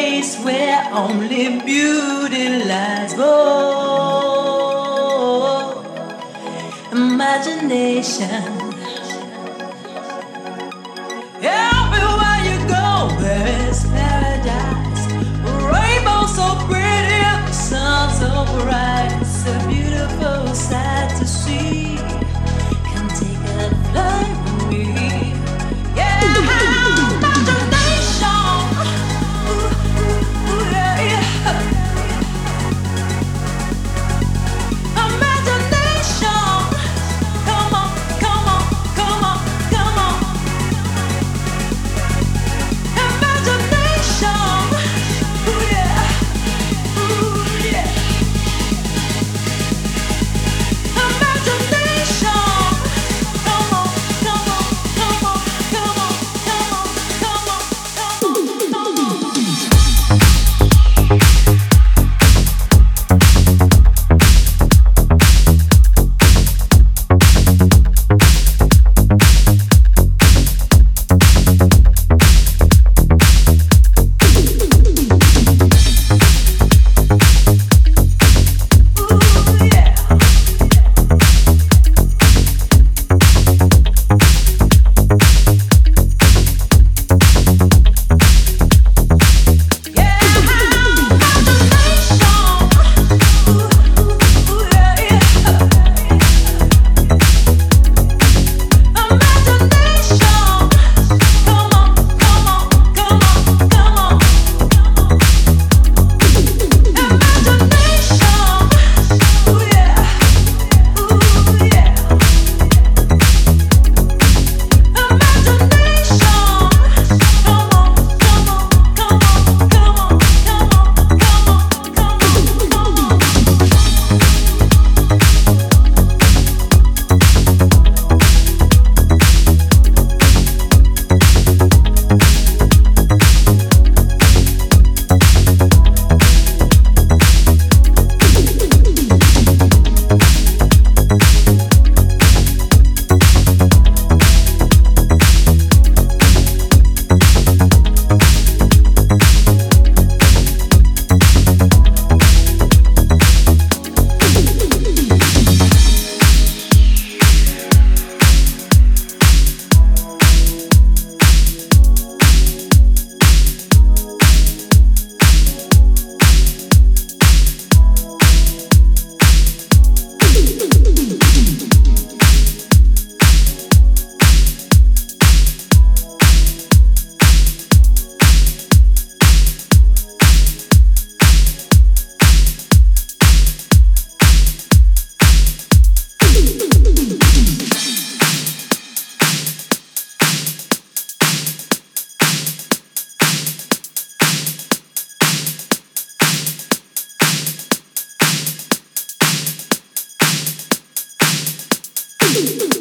place where only beauty lies. Oh, imagination. Thank you.